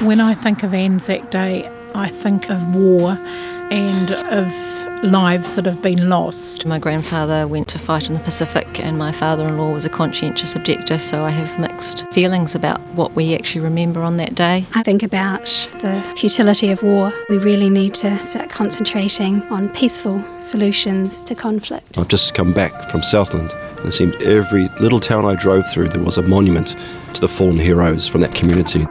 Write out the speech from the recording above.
When I think of Anzac Day, I think of war and of lives that have been lost. My grandfather went to fight in the Pacific, and my father in law was a conscientious objector, so I have mixed feelings about what we actually remember on that day. I think about the futility of war. We really need to start concentrating on peaceful solutions to conflict. I've just come back from Southland, and it seemed every little town I drove through there was a monument to the fallen heroes from that community.